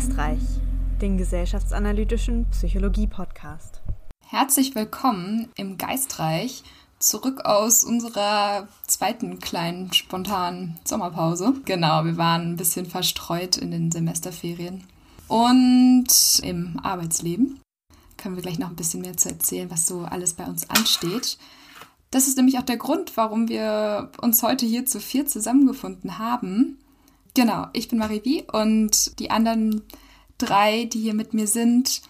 Geistreich, den gesellschaftsanalytischen Psychologie-Podcast. Herzlich willkommen im Geistreich, zurück aus unserer zweiten kleinen spontanen Sommerpause. Genau, wir waren ein bisschen verstreut in den Semesterferien und im Arbeitsleben. Können wir gleich noch ein bisschen mehr zu erzählen, was so alles bei uns ansteht. Das ist nämlich auch der Grund, warum wir uns heute hier zu vier zusammengefunden haben. Genau, ich bin Marivi und die anderen drei, die hier mit mir sind,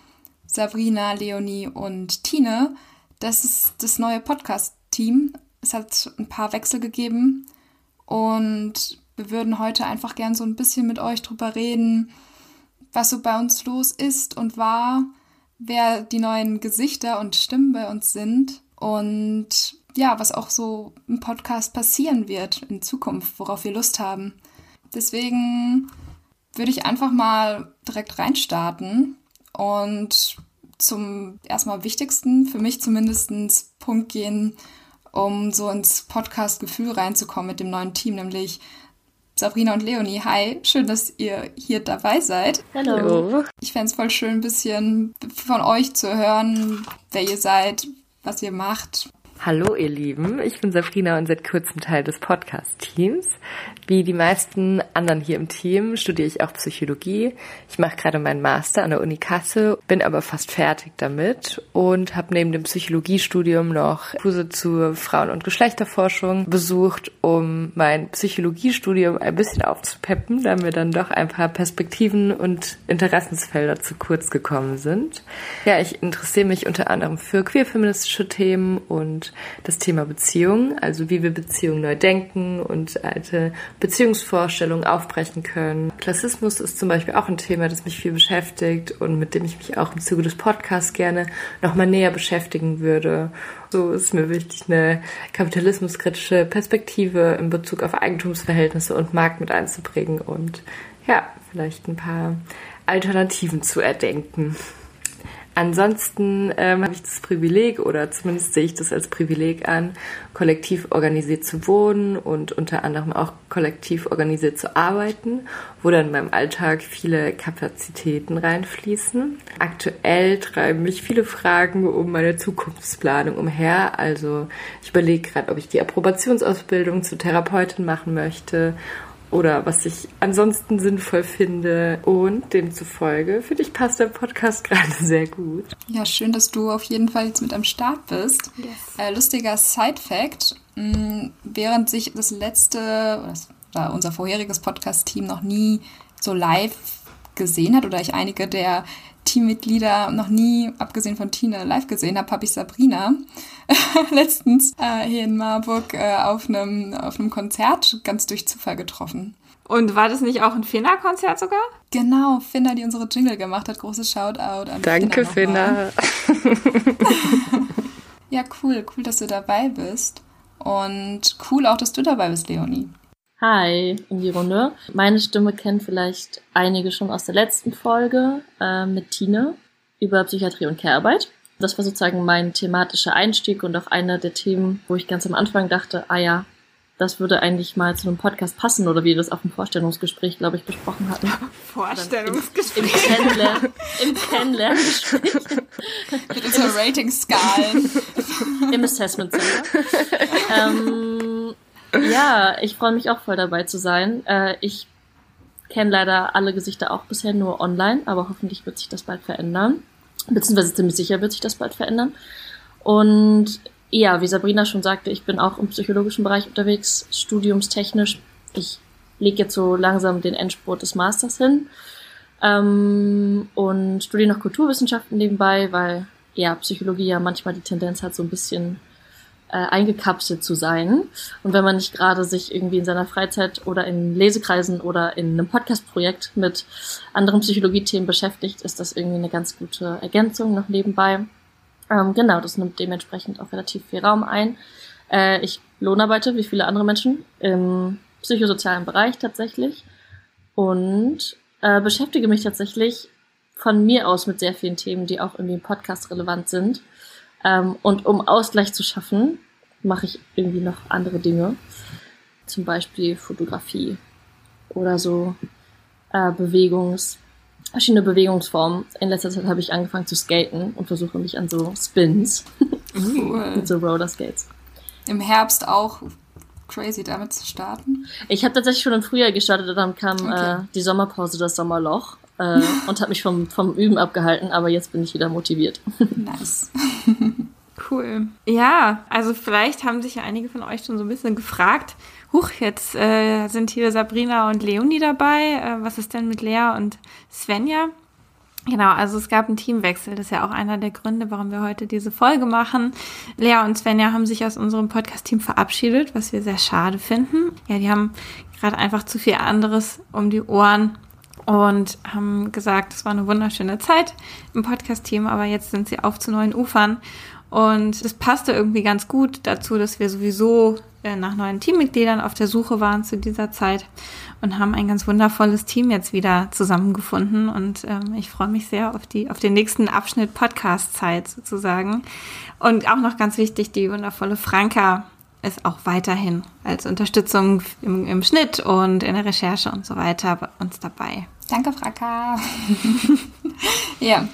Sabrina, Leonie und Tine, das ist das neue Podcast-Team. Es hat ein paar Wechsel gegeben und wir würden heute einfach gern so ein bisschen mit euch drüber reden, was so bei uns los ist und war, wer die neuen Gesichter und Stimmen bei uns sind und ja, was auch so im Podcast passieren wird in Zukunft, worauf wir Lust haben. Deswegen würde ich einfach mal direkt reinstarten und zum erstmal wichtigsten, für mich zumindest, Punkt gehen, um so ins Podcast-Gefühl reinzukommen mit dem neuen Team, nämlich Sabrina und Leonie. Hi, schön, dass ihr hier dabei seid. Hallo. Ich fände es voll schön, ein bisschen von euch zu hören, wer ihr seid, was ihr macht, Hallo ihr Lieben, ich bin Sabrina und seit kurzem Teil des Podcast-Teams. Wie die meisten anderen hier im Team studiere ich auch Psychologie. Ich mache gerade meinen Master an der Uni Kassel, bin aber fast fertig damit und habe neben dem Psychologiestudium noch Kurse zur Frauen- und Geschlechterforschung besucht, um mein Psychologiestudium ein bisschen aufzupeppen, da mir dann doch ein paar Perspektiven und Interessensfelder zu kurz gekommen sind. Ja, ich interessiere mich unter anderem für queerfeministische Themen und das Thema Beziehung, also wie wir Beziehungen neu denken und alte Beziehungsvorstellungen aufbrechen können. Klassismus ist zum Beispiel auch ein Thema, das mich viel beschäftigt und mit dem ich mich auch im Zuge des Podcasts gerne nochmal näher beschäftigen würde. So ist mir wichtig, eine kapitalismuskritische Perspektive in Bezug auf Eigentumsverhältnisse und Markt mit einzubringen und ja, vielleicht ein paar Alternativen zu erdenken. Ansonsten ähm, habe ich das Privileg, oder zumindest sehe ich das als Privileg an, kollektiv organisiert zu wohnen und unter anderem auch kollektiv organisiert zu arbeiten, wo dann in meinem Alltag viele Kapazitäten reinfließen. Aktuell treiben mich viele Fragen um meine Zukunftsplanung umher. Also ich überlege gerade, ob ich die Approbationsausbildung zur Therapeutin machen möchte oder was ich ansonsten sinnvoll finde. Und demzufolge, finde ich, passt der Podcast gerade sehr gut. Ja, schön, dass du auf jeden Fall jetzt mit am Start bist. Yes. Äh, lustiger Side-Fact: mm, Während sich das letzte, oder unser vorheriges Podcast-Team noch nie so live gesehen hat oder ich einige der Teammitglieder noch nie, abgesehen von Tina, live gesehen habe, habe ich Sabrina letztens äh, hier in Marburg äh, auf einem auf einem Konzert ganz durch Zufall getroffen. Und war das nicht auch ein Finna-Konzert sogar? Genau, Finna, die unsere Jingle gemacht hat. Großes Shoutout an Danke, Finna. ja, cool. Cool, dass du dabei bist. Und cool auch, dass du dabei bist, Leonie. Hi in die Runde. Meine Stimme kennen vielleicht einige schon aus der letzten Folge äh, mit Tine über Psychiatrie und Care-Arbeit. Das war sozusagen mein thematischer Einstieg und auch einer der Themen, wo ich ganz am Anfang dachte, ah ja, das würde eigentlich mal zu einem Podcast passen oder wie wir das auf dem Vorstellungsgespräch, glaube ich, besprochen hatten. Vorstellungsgespräch. Im, im, Kennenlern, im Kennenlerngespräch. Mit unseren Rating-Skalen. Im Assessment Center. ähm, ja, ich freue mich auch voll dabei zu sein. Äh, ich kenne leider alle Gesichter auch bisher nur online, aber hoffentlich wird sich das bald verändern. Beziehungsweise ziemlich sicher wird sich das bald verändern. Und ja, wie Sabrina schon sagte, ich bin auch im psychologischen Bereich unterwegs, studiumstechnisch. Ich lege jetzt so langsam den Endspurt des Masters hin ähm, und studiere noch Kulturwissenschaften nebenbei, weil ja Psychologie ja manchmal die Tendenz hat, so ein bisschen äh, eingekapselt zu sein. Und wenn man nicht gerade sich irgendwie in seiner Freizeit oder in Lesekreisen oder in einem Podcast-Projekt mit anderen Psychologie-Themen beschäftigt, ist das irgendwie eine ganz gute Ergänzung noch nebenbei. Ähm, genau, das nimmt dementsprechend auch relativ viel Raum ein. Äh, ich lohnarbeite, wie viele andere Menschen, im psychosozialen Bereich tatsächlich und äh, beschäftige mich tatsächlich von mir aus mit sehr vielen Themen, die auch irgendwie im Podcast relevant sind. Ähm, und um Ausgleich zu schaffen, mache ich irgendwie noch andere Dinge. Zum Beispiel Fotografie oder so äh, Bewegungs-, verschiedene Bewegungsformen. In letzter Zeit habe ich angefangen zu skaten und versuche mich an so Spins Cool. mit so Roller Skates. Im Herbst auch crazy damit zu starten. Ich habe tatsächlich schon im Frühjahr gestartet und dann kam Okay. äh, die Sommerpause, das Sommerloch äh, und hat mich vom, vom Üben abgehalten, aber jetzt bin ich wieder motiviert. Nice. Cool. Ja, also vielleicht haben sich ja einige von euch schon so ein bisschen gefragt, huch, jetzt äh, sind hier Sabrina und Leonie dabei. Äh, was ist denn mit Lea und Svenja? Genau, also es gab einen Teamwechsel. Das ist ja auch einer der Gründe, warum wir heute diese Folge machen. Lea und Svenja haben sich aus unserem Podcast-Team verabschiedet, was wir sehr schade finden. Ja, die haben gerade einfach zu viel anderes um die Ohren und haben gesagt, es war eine wunderschöne Zeit im Podcast-Team, aber jetzt sind sie auf zu neuen Ufern. Und das passte irgendwie ganz gut dazu, dass wir sowieso äh, nach neuen Teammitgliedern auf der Suche waren zu dieser Zeit und haben ein ganz wundervolles Team jetzt wieder zusammengefunden. Und ähm, ich freue mich sehr auf, die, auf den nächsten Abschnitt Podcast-Zeit sozusagen. Und auch noch ganz wichtig, die wundervolle Franka ist auch weiterhin als Unterstützung im, im Schnitt und in der Recherche und so weiter bei uns dabei. Danke, Fraka. ja.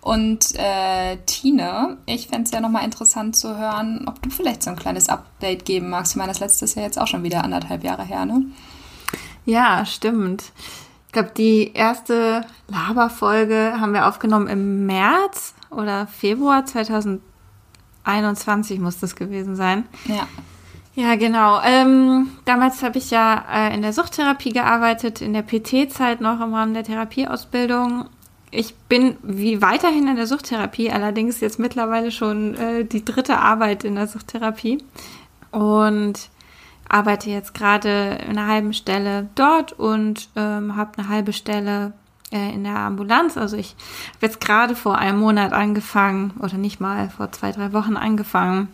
Und äh, Tine, ich fände es ja nochmal interessant zu hören, ob du vielleicht so ein kleines Update geben magst. Ich meine, das letzte ist ja jetzt auch schon wieder anderthalb Jahre her, ne? Ja, stimmt. Ich glaube, die erste Laberfolge haben wir aufgenommen im März oder Februar 2021 muss das gewesen sein. Ja. Ja, genau. Ähm, damals habe ich ja äh, in der Suchttherapie gearbeitet, in der PT-Zeit noch im Rahmen der Therapieausbildung. Ich bin wie weiterhin in der Suchttherapie, allerdings jetzt mittlerweile schon äh, die dritte Arbeit in der Suchttherapie und arbeite jetzt gerade in einer halben Stelle dort und ähm, habe eine halbe Stelle äh, in der Ambulanz. Also ich habe jetzt gerade vor einem Monat angefangen oder nicht mal vor zwei, drei Wochen angefangen,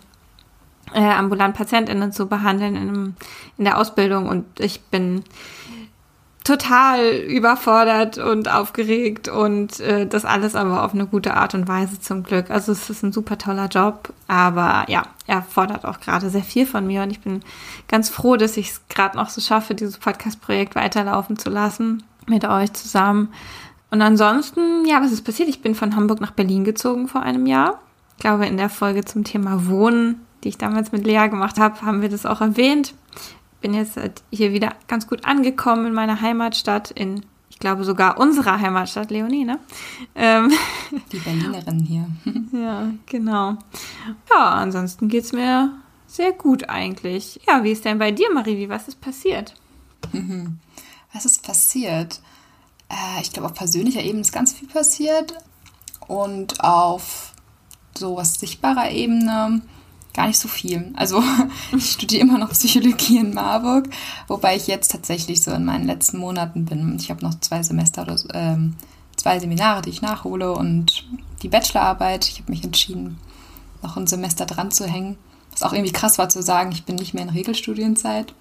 äh, ambulant PatientInnen zu behandeln in, in der Ausbildung und ich bin total überfordert und aufgeregt und äh, das alles aber auf eine gute Art und Weise zum Glück. Also es ist ein super toller Job, aber ja, er fordert auch gerade sehr viel von mir und ich bin ganz froh, dass ich es gerade noch so schaffe, dieses Podcast-Projekt weiterlaufen zu lassen mit euch zusammen. Und ansonsten, ja, was ist passiert? Ich bin von Hamburg nach Berlin gezogen vor einem Jahr. Ich glaube, in der Folge zum Thema Wohnen, die ich damals mit Lea gemacht habe, haben wir das auch erwähnt. Bin jetzt hier wieder ganz gut angekommen in meiner Heimatstadt, in, ich glaube, sogar unserer Heimatstadt, Leonie, ne? Ähm, Die Berlinerin hier. ja, genau. Ja, ansonsten geht's mir sehr gut eigentlich. Ja, wie ist denn bei dir, Marie? Wie was ist passiert? Was ist passiert? Äh, ich glaube, auf persönlicher Ebene ist ganz viel passiert. Und auf so was sichtbarer Ebene gar nicht so viel. Also ich studiere immer noch Psychologie in Marburg, wobei ich jetzt tatsächlich so in meinen letzten Monaten bin. Ich habe noch zwei Semester oder ähm, zwei Seminare, die ich nachhole und die Bachelorarbeit. Ich habe mich entschieden, noch ein Semester dran zu hängen. Was auch irgendwie krass war zu sagen, ich bin nicht mehr in Regelstudienzeit.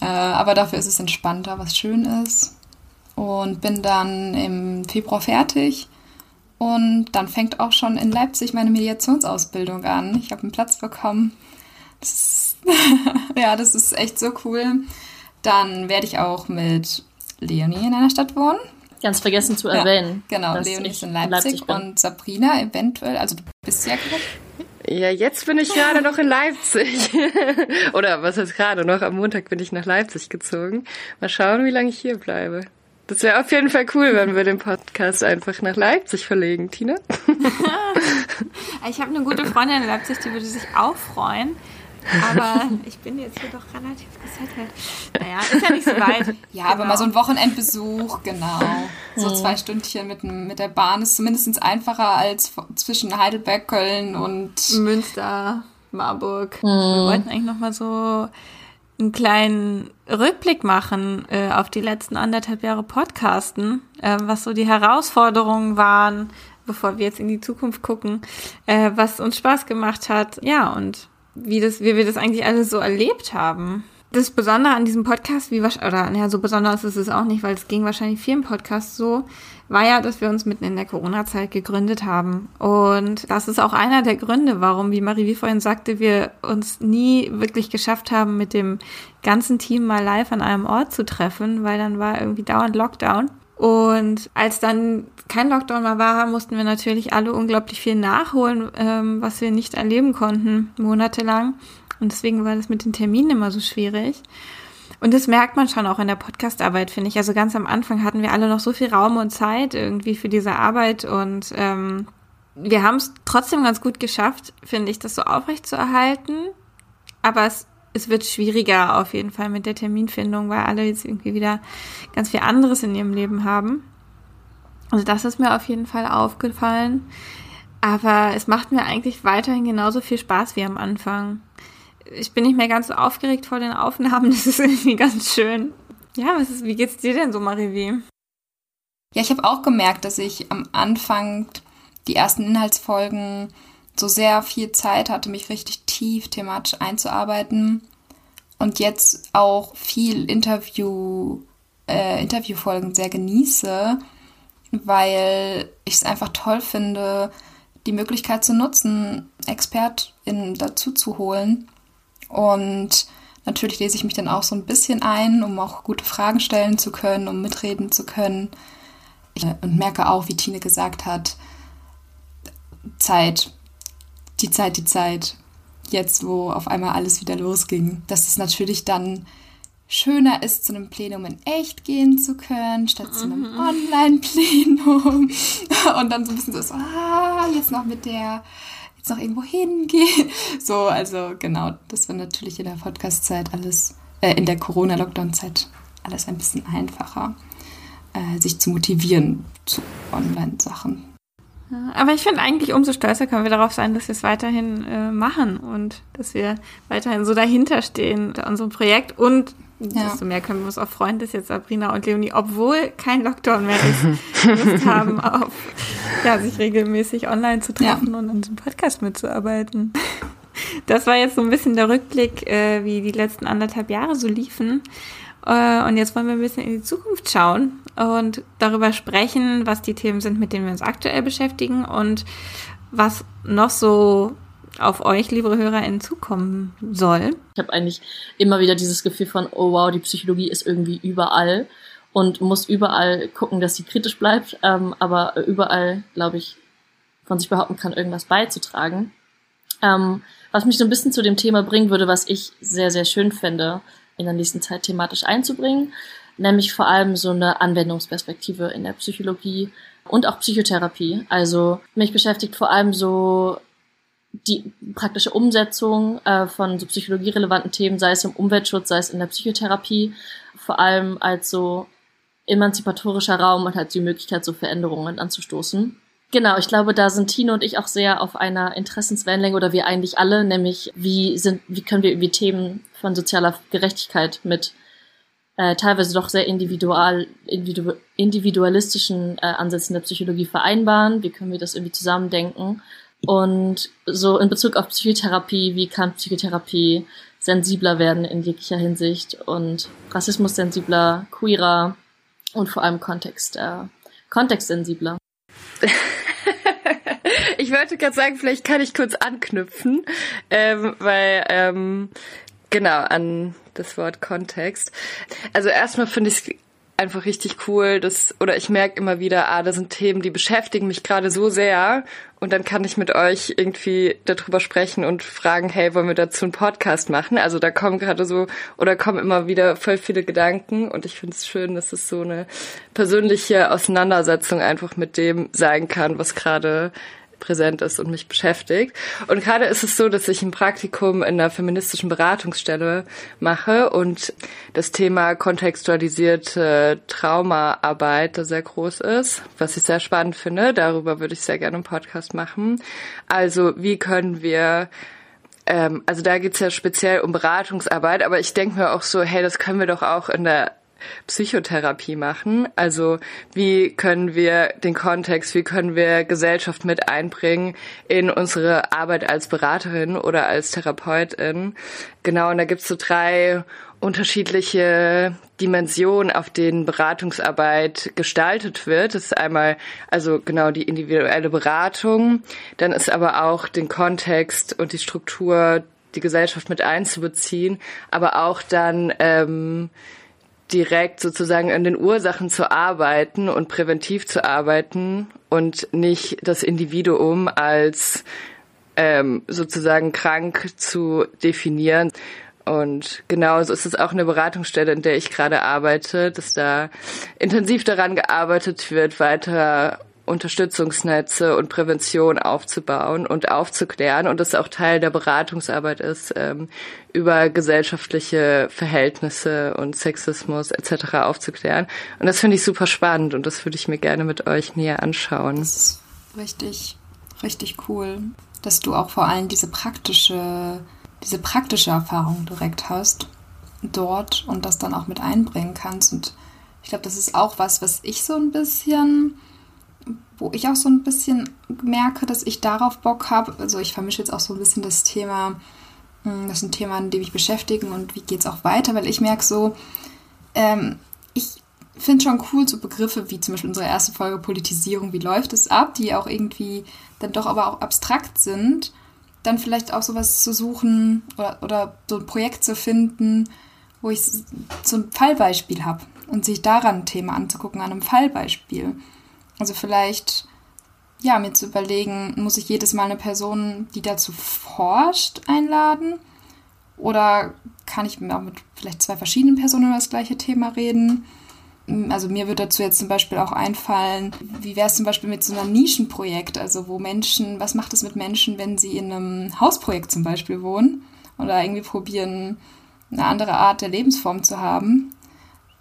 Äh, aber dafür ist es entspannter, was schön ist. Und bin dann im Februar fertig. Und dann fängt auch schon in Leipzig meine Mediationsausbildung an. Ich habe einen Platz bekommen. Das ist, ja, das ist echt so cool. Dann werde ich auch mit Leonie in einer Stadt wohnen. Ganz vergessen zu erwähnen. Ja, genau, dass Leonie ich ist in Leipzig, bin. und Sabrina eventuell, also du bist ja gerade Ja, jetzt bin ich gerade noch in Leipzig. Oder was heißt gerade noch? Am Montag bin ich nach Leipzig gezogen. Mal schauen, wie lange ich hier bleibe. Das wäre auf jeden Fall cool, wenn wir den Podcast einfach nach Leipzig verlegen, Tina. Ich habe eine gute Freundin in Leipzig, die würde sich auch freuen. Aber ich bin jetzt hier doch relativ gesettelt. Naja, ist ja nicht so weit. Ja, aber mal so ein Wochenendbesuch, genau. So zwei Stündchen mit, mit der Bahn ist zumindest einfacher als zwischen Heidelberg, Köln und Münster, Marburg. Wir wollten eigentlich noch mal so einen kleinen Rückblick machen äh, auf die letzten anderthalb Jahre Podcasten, äh, was so die Herausforderungen waren, bevor wir jetzt in die Zukunft gucken, äh, was uns Spaß gemacht hat, ja und wie das, wie wir das eigentlich alles so erlebt haben. Das Besondere an diesem Podcast, wie oder naja, so besonders ist es auch nicht, weil es ging wahrscheinlich vielen Podcasts so, war ja, dass wir uns mitten in der Corona-Zeit gegründet haben. Und das ist auch einer der Gründe, warum, wie Marie wie vorhin sagte, wir uns nie wirklich geschafft haben, mit dem ganzen Team mal live an einem Ort zu treffen, weil dann war irgendwie dauernd Lockdown. Und als dann kein Lockdown mehr war, mussten wir natürlich alle unglaublich viel nachholen, ähm, was wir nicht erleben konnten, monatelang. Und deswegen war das mit den Terminen immer so schwierig. Und das merkt man schon auch in der Podcastarbeit, finde ich. Also ganz am Anfang hatten wir alle noch so viel Raum und Zeit irgendwie für diese Arbeit und ähm, wir haben es trotzdem ganz gut geschafft, finde ich, das so aufrecht zu erhalten. Aber es, es wird schwieriger auf jeden Fall mit der Terminfindung, weil alle jetzt irgendwie wieder ganz viel anderes in ihrem Leben haben. Also das ist mir auf jeden Fall aufgefallen. Aber es macht mir eigentlich weiterhin genauso viel Spaß wie am Anfang. Ich bin nicht mehr ganz so aufgeregt vor den Aufnahmen. Das ist irgendwie ganz schön. Ja, was ist, wie geht's dir denn so, Marivi? Ja, ich habe auch gemerkt, dass ich am Anfang die ersten Inhaltsfolgen so sehr viel Zeit hatte, mich richtig tief thematisch einzuarbeiten und jetzt auch viel Interview, äh, Interviewfolgen sehr genieße, weil ich es einfach toll finde, die Möglichkeit zu nutzen, ExpertInnen dazu zu holen. Und natürlich lese ich mich dann auch so ein bisschen ein, um auch gute Fragen stellen zu können, um mitreden zu können. Ich, und merke auch, wie Tine gesagt hat, Zeit, die Zeit, die Zeit, jetzt wo auf einmal alles wieder losging, dass es natürlich dann schöner ist, zu einem Plenum in echt gehen zu können, statt zu einem mhm. Online-Plenum. Und dann so ein bisschen so, ah, jetzt noch mit der, jetzt noch irgendwo hingehen. So, also genau, das war natürlich in der Podcast-Zeit alles, äh, in der Corona-Lockdown-Zeit alles ein bisschen einfacher, äh, sich zu motivieren zu Online-Sachen. Aber ich finde eigentlich, umso stolzer können wir darauf sein, dass wir es weiterhin äh, machen und dass wir weiterhin so dahinter stehen unter unserem Projekt. Und ja. desto mehr können wir uns auch freuen, dass jetzt Sabrina und Leonie, obwohl kein Lockdown mehr ist, Lust haben, auf ja, sich regelmäßig online zu treffen ja. und an diesem Podcast mitzuarbeiten. Das war jetzt so ein bisschen der Rückblick, äh, wie die letzten anderthalb Jahre so liefen. Äh, und jetzt wollen wir ein bisschen in die Zukunft schauen und darüber sprechen, was die Themen sind, mit denen wir uns aktuell beschäftigen und was noch so auf euch, liebe HörerInnen, zukommen soll. Ich habe eigentlich immer wieder dieses Gefühl von, oh wow, die Psychologie ist irgendwie überall und muss überall gucken, dass sie kritisch bleibt, ähm, aber überall, glaube ich, von sich behaupten kann, irgendwas beizutragen. Ähm, was mich so ein bisschen zu dem Thema bringen würde, was ich sehr, sehr schön finde, in der nächsten Zeit thematisch einzubringen, nämlich vor allem so eine Anwendungsperspektive in der Psychologie und auch Psychotherapie. Also mich beschäftigt vor allem so die praktische Umsetzung äh, von so psychologierelevanten Themen, sei es im Umweltschutz, sei es in der Psychotherapie, vor allem als so emanzipatorischer Raum und halt die Möglichkeit, so Veränderungen anzustoßen. Genau, ich glaube, da sind Tine und ich auch sehr auf einer Interessenswellenlänge oder wir eigentlich alle, nämlich wie sind, wie können wir irgendwie Themen von sozialer Gerechtigkeit mit äh, teilweise doch sehr individual, individu individualistischen äh, Ansätzen der Psychologie vereinbaren, wie können wir das irgendwie zusammendenken? Und so in Bezug auf Psychotherapie, wie kann Psychotherapie sensibler werden in jeglicher Hinsicht? Und Rassismus sensibler, queerer und vor allem Kontext, äh, kontextsensibler. ich wollte gerade sagen, vielleicht kann ich kurz anknüpfen, ähm, weil ähm, genau an das Wort Kontext. Also erstmal finde ich es einfach richtig cool, dass oder ich merke immer wieder, ah, da sind Themen, die beschäftigen mich gerade so sehr und dann kann ich mit euch irgendwie darüber sprechen und fragen, hey, wollen wir dazu einen Podcast machen? Also da kommen gerade so oder kommen immer wieder voll viele Gedanken und ich finde es schön, dass es so eine persönliche Auseinandersetzung einfach mit dem sein kann, was gerade präsent ist und mich beschäftigt. Und gerade ist es so, dass ich ein Praktikum in einer feministischen Beratungsstelle mache und das Thema kontextualisierte Traumaarbeit sehr groß ist, was ich sehr spannend finde. Darüber würde ich sehr gerne einen Podcast machen. Also wie können wir ähm, also da geht's ja speziell um Beratungsarbeit, aber ich denke mir auch so, hey, das können wir doch auch in der Psychotherapie machen. Also wie können wir den Kontext, wie können wir Gesellschaft mit einbringen in unsere Arbeit als Beraterin oder als Therapeutin. Genau, und da gibt's so drei unterschiedliche Dimensionen, auf denen Beratungsarbeit gestaltet wird. Das ist einmal also genau die individuelle Beratung, dann ist aber auch den Kontext und die Struktur, die Gesellschaft mit einzubeziehen, aber auch dann ähm, direkt sozusagen an den Ursachen zu arbeiten und präventiv zu arbeiten und nicht das Individuum als ähm, sozusagen krank zu definieren. Und genau so ist es auch eine Beratungsstelle, in der ich gerade arbeite, dass da intensiv daran gearbeitet wird, weiter Unterstützungsnetze und Prävention aufzubauen und aufzuklären und das auch Teil der Beratungsarbeit ist, ähm, über gesellschaftliche Verhältnisse und Sexismus etc. aufzuklären. Und das finde ich super spannend und das würde ich mir gerne mit euch näher anschauen. Das ist richtig, richtig cool, dass du auch vor allem diese praktische, diese praktische Erfahrung direkt hast dort und das dann auch mit einbringen kannst. Und ich glaube, das ist auch was, was ich so ein bisschen wo ich auch so ein bisschen merke, dass ich darauf Bock habe. Also ich vermische jetzt auch so ein bisschen das Thema, hm, das ein Thema, an dem ich beschäftigen und wie geht es auch weiter, weil ich merke so, ähm, ich finde schon cool so Begriffe wie zum Beispiel unsere erste Folge Politisierung, wie läuft es ab, die auch irgendwie dann doch aber auch abstrakt sind, dann vielleicht auch sowas zu suchen oder, oder so ein Projekt zu finden, wo ich so ein Fallbeispiel habe und sich daran ein Thema anzugucken, an einem Fallbeispiel. Also vielleicht, ja, mir zu überlegen, muss ich jedes Mal eine Person, die dazu forscht, einladen? Oder kann ich auch mit vielleicht zwei verschiedenen Personen über das gleiche Thema reden? Also mir würde dazu jetzt zum Beispiel auch einfallen, wie wäre es zum Beispiel mit so einem Nischenprojekt, also wo Menschen, was macht es mit Menschen, wenn sie in einem Hausprojekt zum Beispiel wohnen oder irgendwie probieren, eine andere Art der Lebensform zu haben,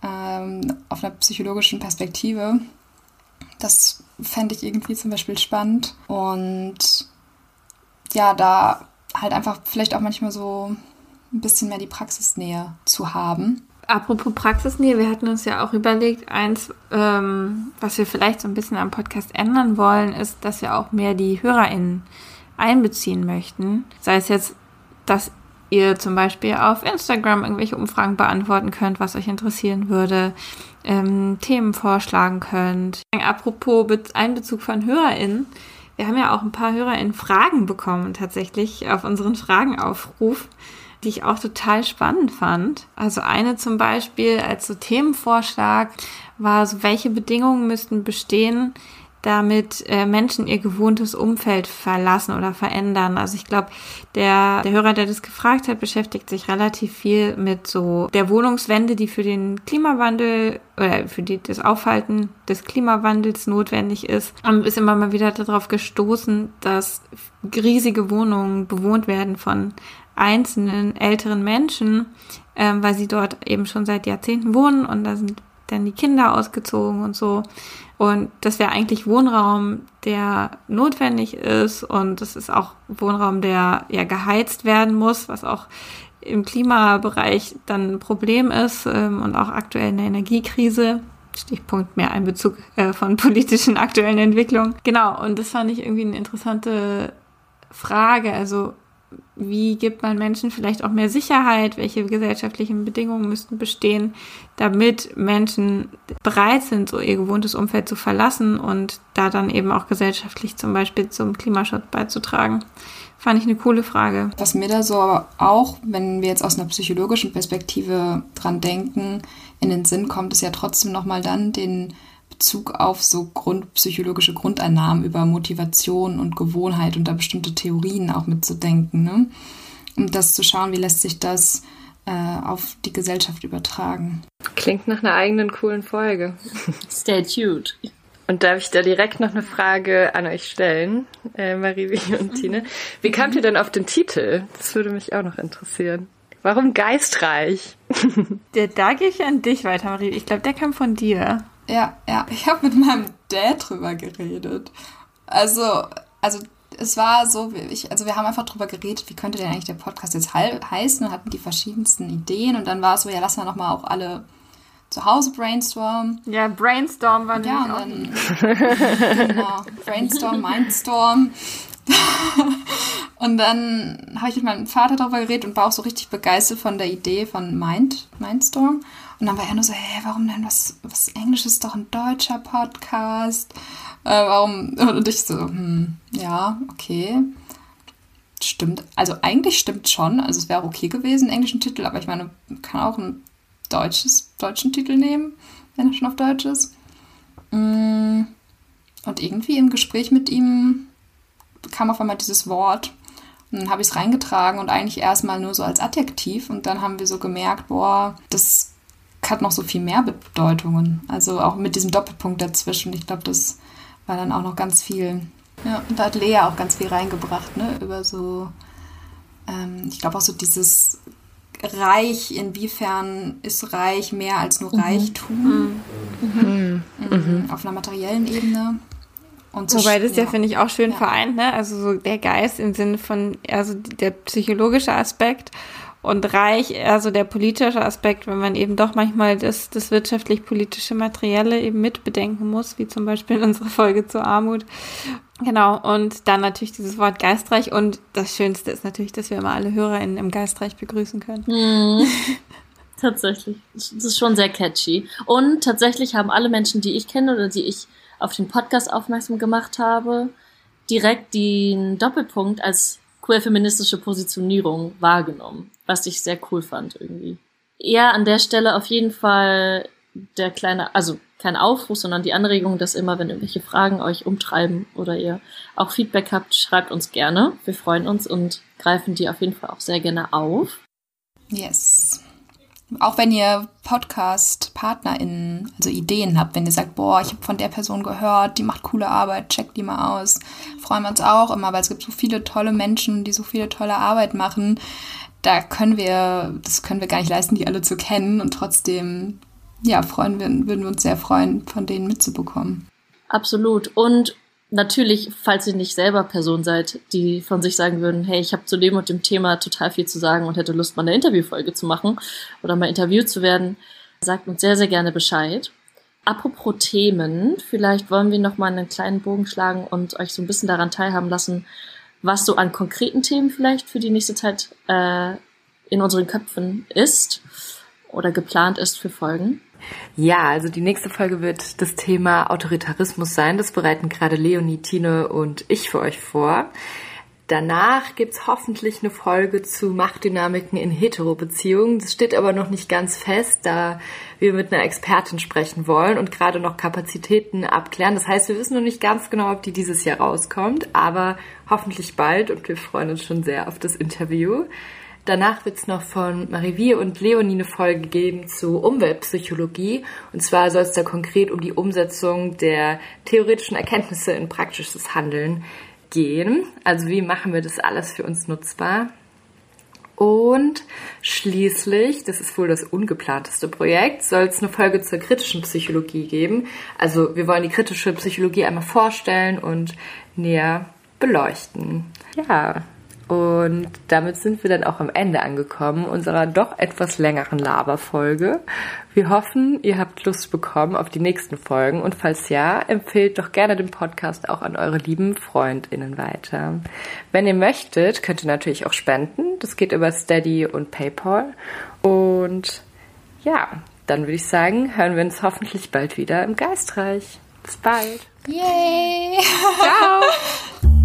ähm, auf einer psychologischen Perspektive. Das fände ich irgendwie zum Beispiel spannend. Und ja, da halt einfach vielleicht auch manchmal so ein bisschen mehr die Praxisnähe zu haben. Apropos Praxisnähe, wir hatten uns ja auch überlegt, eins, ähm, was wir vielleicht so ein bisschen am Podcast ändern wollen, ist, dass wir auch mehr die HörerInnen einbeziehen möchten. Sei es jetzt, dass ihr zum Beispiel auf Instagram irgendwelche Umfragen beantworten könnt, was euch interessieren würde, ähm, Themen vorschlagen könnt. Apropos Einbezug von HörerInnen, wir haben ja auch ein paar HörerInnen Fragen bekommen tatsächlich auf unseren Fragenaufruf, die ich auch total spannend fand. Also eine zum Beispiel als so Themenvorschlag war so, welche Bedingungen müssten bestehen, damit äh, Menschen ihr gewohntes Umfeld verlassen oder verändern. Also ich glaube, der, der Hörer, der das gefragt hat, beschäftigt sich relativ viel mit so der Wohnungswende, die für den Klimawandel oder für die, das Aufhalten des Klimawandels notwendig ist. Und ist immer mal wieder darauf gestoßen, dass riesige Wohnungen bewohnt werden von einzelnen älteren Menschen, ähm, weil sie dort eben schon seit Jahrzehnten wohnen und da sind dann die Kinder ausgezogen und so. Und das wäre eigentlich Wohnraum, der notwendig ist. Und das ist auch Wohnraum, der ja geheizt werden muss, was auch im Klimabereich dann ein Problem ist ähm, und auch aktuell in der Energiekrise. Stichpunkt mehr Einbezug äh, von politischen aktuellen Entwicklungen. Genau, und das fand ich irgendwie eine interessante Frage. Also wie gibt man Menschen vielleicht auch mehr Sicherheit? Welche gesellschaftlichen Bedingungen müssten bestehen, damit Menschen bereit sind, so ihr gewohntes Umfeld zu verlassen und da dann eben auch gesellschaftlich zum Beispiel zum Klimaschutz beizutragen? Fand ich eine coole Frage. Was mir da so auch, wenn wir jetzt aus einer psychologischen Perspektive dran denken, in den Sinn kommt, ist ja trotzdem nochmal dann den Bezug auf so grundpsychologische Grundannahmen über Motivation und Gewohnheit und da bestimmte Theorien auch mitzudenken. Ne? Und das zu schauen, wie lässt sich das äh, auf die Gesellschaft übertragen. Klingt nach einer eigenen coolen Folge. Stay tuned. Und darf ich da direkt noch eine Frage an euch stellen, äh, Marie und Tine? Wie kamt ihr denn auf den Titel? Das würde mich auch noch interessieren. Warum geistreich? Der, da gehe ich an dich weiter, Marie. Ich glaube, der kam von dir. Ja, ja. Ich habe mit meinem Dad drüber geredet. Also, also es war so, ich, also wir haben einfach drüber geredet, wie könnte denn eigentlich der Podcast jetzt heißen und hatten die verschiedensten Ideen und dann war es so, ja, lass mal nochmal auch alle zu Hause brainstormen. Ja, Brainstorm war ja, und dann, genau, Brainstorm, Mindstorm. und dann habe ich mit meinem Vater darüber geredet und war auch so richtig begeistert von der Idee von Mind, Mindstorm. Und dann war er nur so, hey, warum denn was, was Englisches ist doch ein deutscher Podcast? Äh, warum? Und ich so, hm, ja, okay. Stimmt. Also eigentlich stimmt schon. Also es wäre okay gewesen, einen englischen Titel, aber ich meine, kann auch ein deutsches, deutschen Titel nehmen, wenn er schon auf Deutsch ist. Mm, und irgendwie im Gespräch mit ihm kam auf einmal dieses Wort. Und dann habe ich es reingetragen und eigentlich erstmal nur so als Adjektiv. Und dann haben wir so gemerkt, boah, das hat noch so viel mehr Bedeutungen. Also auch mit diesem Doppelpunkt dazwischen. Ich glaube, das war dann auch noch ganz viel. Ja, und da hat Lea auch ganz viel reingebracht, ne? Über so, ähm, ich glaube auch so dieses Reich, inwiefern ist Reich mehr als nur mhm. Reichtum? Mhm. Mhm. Auf einer materiellen Ebene. Und Wobei das ja, ja finde ich, auch schön ja. vereint, ne? Also so der Geist im Sinne von, also der psychologische Aspekt und Reich, also der politische Aspekt, wenn man eben doch manchmal das, das wirtschaftlich-politische Materielle eben mitbedenken muss, wie zum Beispiel in unserer Folge zur Armut. Genau, und dann natürlich dieses Wort geistreich und das Schönste ist natürlich, dass wir immer alle HörerInnen im Geistreich begrüßen können. Mhm. tatsächlich. Das ist schon sehr catchy. Und tatsächlich haben alle Menschen, die ich kenne oder die ich auf den Podcast aufmerksam gemacht habe, direkt den Doppelpunkt als queer-feministische Positionierung wahrgenommen, was ich sehr cool fand irgendwie. Ja, an der Stelle auf jeden Fall der kleine, also kein Aufruf, sondern die Anregung, dass immer, wenn irgendwelche Fragen euch umtreiben oder ihr auch Feedback habt, schreibt uns gerne. Wir freuen uns und greifen die auf jeden Fall auch sehr gerne auf. Yes. Auch wenn ihr Podcast-PartnerInnen, also Ideen habt, wenn ihr sagt, boah, ich habe von der Person gehört, die macht coole Arbeit, checkt die mal aus. Freuen wir uns auch immer, weil es gibt so viele tolle Menschen, die so viele tolle Arbeit machen. Da können wir, das können wir gar nicht leisten, die alle zu kennen und trotzdem, ja, freuen wir, würden wir uns sehr freuen, von denen mitzubekommen. Absolut. Und natürlich, falls ihr nicht selber Person seid, die von sich sagen würden, hey, ich habe zu dem und dem Thema total viel zu sagen und hätte Lust, mal eine Interviewfolge zu machen oder mal interviewt zu werden, sagt uns sehr, sehr gerne Bescheid. Apropos Themen, vielleicht wollen wir noch mal einen kleinen Bogen schlagen und euch so ein bisschen daran teilhaben lassen, was so an konkreten Themen vielleicht für die nächste Zeit äh, in unseren Köpfen ist oder geplant ist für Folgen. Ja, also die nächste Folge wird das Thema Autoritarismus sein. Das bereiten gerade Leonie, Tine und ich für euch vor. Danach gibt's hoffentlich eine Folge zu Machtdynamiken in Hetero-Beziehungen. Das steht aber noch nicht ganz fest, da wir mit einer Expertin sprechen wollen und gerade noch Kapazitäten abklären. Das heißt, wir wissen noch nicht ganz genau, ob die dieses Jahr rauskommt, aber hoffentlich bald und wir freuen uns schon sehr auf das Interview. Danach wird es noch von Marivier und Leonie eine Folge geben zu Umweltpsychologie. Und zwar soll es da konkret um die Umsetzung der theoretischen Erkenntnisse in praktisches Handeln gehen. Also wie machen wir das alles für uns nutzbar? Und schließlich, das ist wohl das ungeplanteste Projekt, soll es eine Folge zur kritischen Psychologie geben. Also wir wollen die kritische Psychologie einmal vorstellen und näher beleuchten. Ja, und damit sind wir dann auch am Ende angekommen unserer doch etwas längeren Laberfolge. Wir hoffen, ihr habt Lust bekommen auf die nächsten Folgen und falls ja, empfehlt doch gerne den Podcast auch an eure lieben Freundinnen weiter. Wenn ihr möchtet, könnt ihr natürlich auch spenden. Das geht über Steady und PayPal. Und ja, dann würde ich sagen, hören wir uns hoffentlich bald wieder im Geistreich. Bis bald. Yay! Ciao!